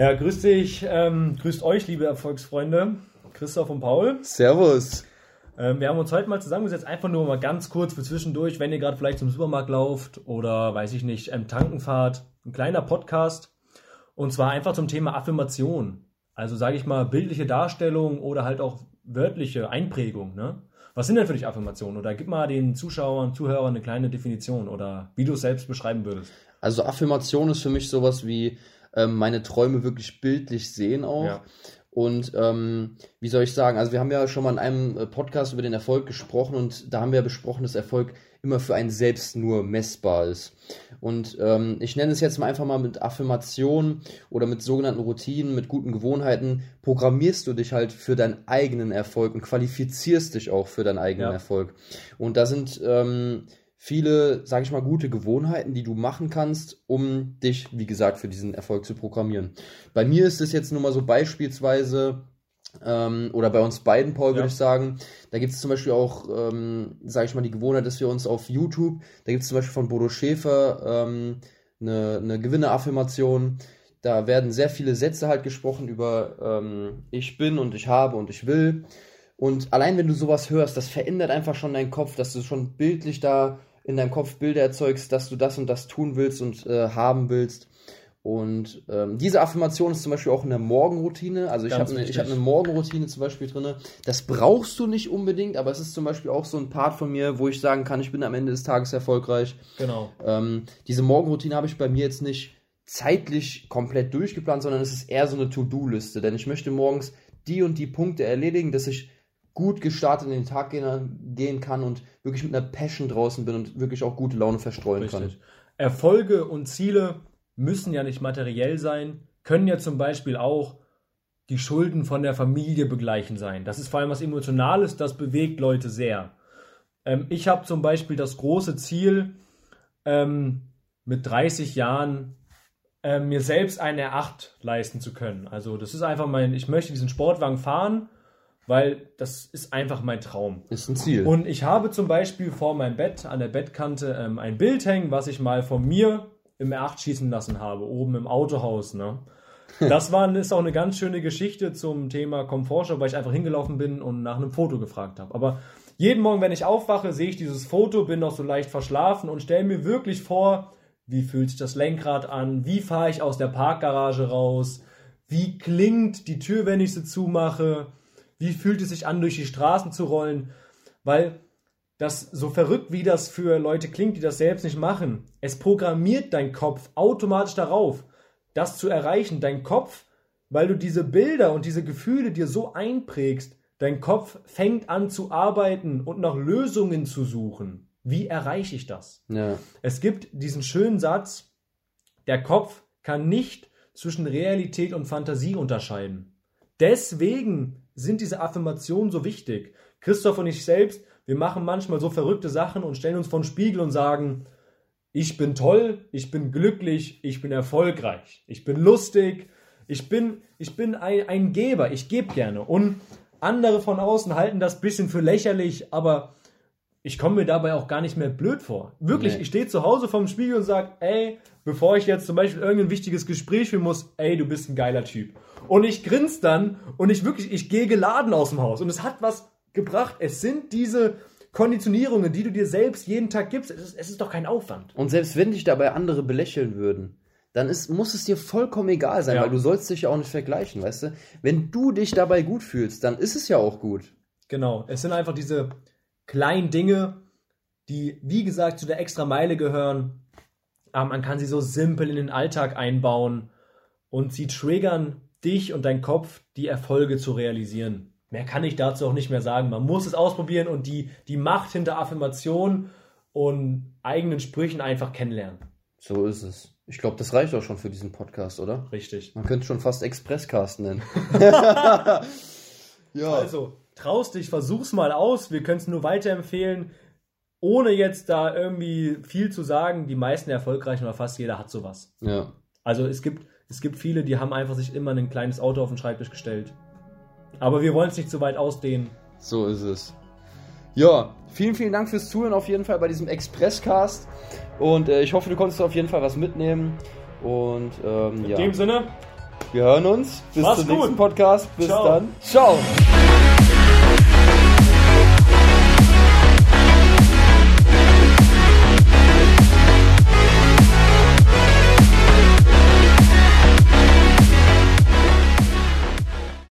Ja, grüß dich, ähm, grüßt euch, liebe Erfolgsfreunde. Christoph und Paul. Servus. Ähm, wir haben uns heute mal zusammengesetzt, einfach nur mal ganz kurz für zwischendurch, wenn ihr gerade vielleicht zum Supermarkt lauft oder weiß ich nicht, ähm, tanken fahrt. Ein kleiner Podcast. Und zwar einfach zum Thema Affirmation. Also sage ich mal, bildliche Darstellung oder halt auch wörtliche Einprägung. Ne? Was sind denn für dich Affirmationen? Oder gib mal den Zuschauern, Zuhörern eine kleine Definition oder wie du es selbst beschreiben würdest. Also Affirmation ist für mich sowas wie ähm, meine Träume wirklich bildlich sehen auch. Ja. Und ähm, wie soll ich sagen, also wir haben ja schon mal in einem äh, Podcast über den Erfolg gesprochen und da haben wir ja besprochen, dass Erfolg immer für einen selbst nur messbar ist. Und ähm, ich nenne es jetzt mal einfach mal mit Affirmation oder mit sogenannten Routinen, mit guten Gewohnheiten, programmierst du dich halt für deinen eigenen Erfolg und qualifizierst dich auch für deinen eigenen ja. Erfolg. Und da sind ähm, viele, sage ich mal, gute Gewohnheiten, die du machen kannst, um dich, wie gesagt, für diesen Erfolg zu programmieren. Bei mir ist es jetzt nur mal so beispielsweise, ähm, oder bei uns beiden, Paul, würde ja. ich sagen, da gibt es zum Beispiel auch, ähm, sage ich mal, die Gewohnheit, dass wir uns auf YouTube, da gibt es zum Beispiel von Bodo Schäfer ähm, eine, eine Gewinne-Affirmation. Da werden sehr viele Sätze halt gesprochen über ähm, ich bin und ich habe und ich will. Und allein wenn du sowas hörst, das verändert einfach schon deinen Kopf, dass du schon bildlich da in deinem Kopf Bilder erzeugst, dass du das und das tun willst und äh, haben willst. Und ähm, diese Affirmation ist zum Beispiel auch eine Morgenroutine. Also ich habe eine, hab eine Morgenroutine zum Beispiel drin. Das brauchst du nicht unbedingt, aber es ist zum Beispiel auch so ein Part von mir, wo ich sagen kann, ich bin am Ende des Tages erfolgreich. Genau. Ähm, diese Morgenroutine habe ich bei mir jetzt nicht zeitlich komplett durchgeplant, sondern es ist eher so eine To-Do-Liste. Denn ich möchte morgens die und die Punkte erledigen, dass ich gut gestartet in den Tag gehen, kann und wirklich mit einer Passion draußen bin und wirklich auch gute Laune verstreuen Richtig. kann. Erfolge und Ziele müssen ja nicht materiell sein, können ja zum Beispiel auch die Schulden von der Familie begleichen sein. Das ist vor allem was Emotionales, das bewegt Leute sehr. Ähm, ich habe zum Beispiel das große Ziel, ähm, mit 30 Jahren äh, mir selbst eine R8 leisten zu können. Also das ist einfach mein, ich möchte diesen Sportwagen fahren weil das ist einfach mein Traum. Ist ein Ziel. Und ich habe zum Beispiel vor meinem Bett an der Bettkante ähm, ein Bild hängen, was ich mal von mir im R8 schießen lassen habe, oben im Autohaus. Ne? Das war, ist auch eine ganz schöne Geschichte zum Thema Komfortshop, weil ich einfach hingelaufen bin und nach einem Foto gefragt habe. Aber jeden Morgen, wenn ich aufwache, sehe ich dieses Foto, bin noch so leicht verschlafen und stelle mir wirklich vor, wie fühlt sich das Lenkrad an, wie fahre ich aus der Parkgarage raus, wie klingt die Tür, wenn ich sie zumache, wie fühlt es sich an, durch die Straßen zu rollen? Weil das so verrückt, wie das für Leute klingt, die das selbst nicht machen, es programmiert dein Kopf automatisch darauf, das zu erreichen. Dein Kopf, weil du diese Bilder und diese Gefühle dir so einprägst, dein Kopf fängt an zu arbeiten und nach Lösungen zu suchen. Wie erreiche ich das? Ja. Es gibt diesen schönen Satz, der Kopf kann nicht zwischen Realität und Fantasie unterscheiden. Deswegen sind diese Affirmationen so wichtig. Christoph und ich selbst, wir machen manchmal so verrückte Sachen und stellen uns vor den Spiegel und sagen, ich bin toll, ich bin glücklich, ich bin erfolgreich, ich bin lustig, ich bin, ich bin ein, ein Geber, ich gebe gerne. Und andere von außen halten das ein bisschen für lächerlich, aber ich komme mir dabei auch gar nicht mehr blöd vor. Wirklich, nee. ich stehe zu Hause vorm Spiegel und sage, ey, bevor ich jetzt zum Beispiel irgendein wichtiges Gespräch führen muss, ey, du bist ein geiler Typ. Und ich grinse dann und ich wirklich, ich gehe geladen aus dem Haus. Und es hat was gebracht. Es sind diese Konditionierungen, die du dir selbst jeden Tag gibst. Es ist, es ist doch kein Aufwand. Und selbst wenn dich dabei andere belächeln würden, dann ist, muss es dir vollkommen egal sein, ja. weil du sollst dich ja auch nicht vergleichen, weißt du? Wenn du dich dabei gut fühlst, dann ist es ja auch gut. Genau. Es sind einfach diese kleinen Dinge, die, wie gesagt, zu der extra Meile gehören. Aber man kann sie so simpel in den Alltag einbauen und sie triggern dich und dein Kopf, die Erfolge zu realisieren. Mehr kann ich dazu auch nicht mehr sagen. Man muss es ausprobieren und die, die Macht hinter Affirmation und eigenen Sprüchen einfach kennenlernen. So ist es. Ich glaube, das reicht auch schon für diesen Podcast, oder? Richtig. Man könnte schon fast Expresscast nennen. ja. Also, traust dich, versuch's mal aus. Wir können es nur weiterempfehlen. Ohne jetzt da irgendwie viel zu sagen, die meisten erfolgreichen oder fast jeder hat sowas. Ja. Also es gibt es gibt viele, die haben einfach sich immer ein kleines Auto auf den Schreibtisch gestellt. Aber wir wollen es nicht zu weit ausdehnen. So ist es. Ja, vielen, vielen Dank fürs Zuhören auf jeden Fall bei diesem Expresscast. Und äh, ich hoffe, du konntest auf jeden Fall was mitnehmen. Und ähm, In ja. dem Sinne, Wir hören uns. Bis Mach's zum nächsten gut. Podcast. Bis Ciao. dann. Ciao.